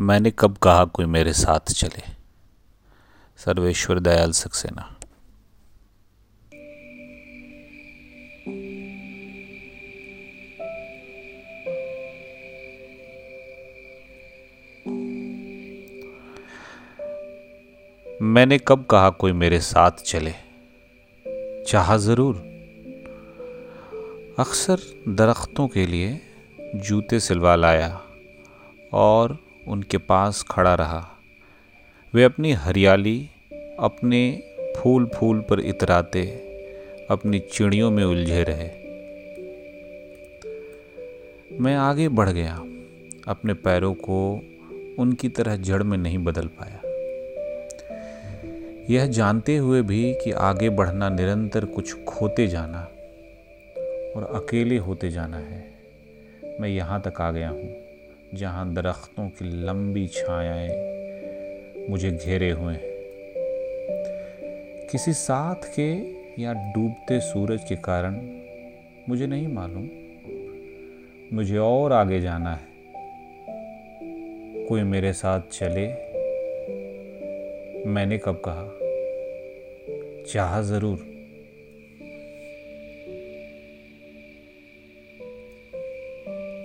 मैंने कब कहा कोई मेरे साथ चले? सर्वेश्वर दयाल सक्सेना। मैंने कब कहा कोई मेरे साथ चले? चाह ज़रूर। अक्सर दरख्तों के लिए जूते सिलवा लाया और उनके पास खड़ा रहा। वे अपनी हरियाली, अपने फूल फूल पर इतराते, अपनी चिड़ियों में उलझे रहे। मैं आगे बढ़ गया, अपने पैरों को उनकी तरह जड़ में नहीं बदल पाया। यह जानते हुए भी कि आगे बढ़ना निरंतर कुछ खोते जाना और अकेले होते जाना है। मैं यहाँ तक आ गया हूँ। जहाँ दरख्तों की लंबी छायाएँ मुझे घेरे हुए हैं। किसी साथ के या डूबते सूरज के कारण मुझे नहीं मालूम। मुझे और आगे जाना है। कोई मेरे साथ चले, मैंने कब कहा? चाह ज़रूर।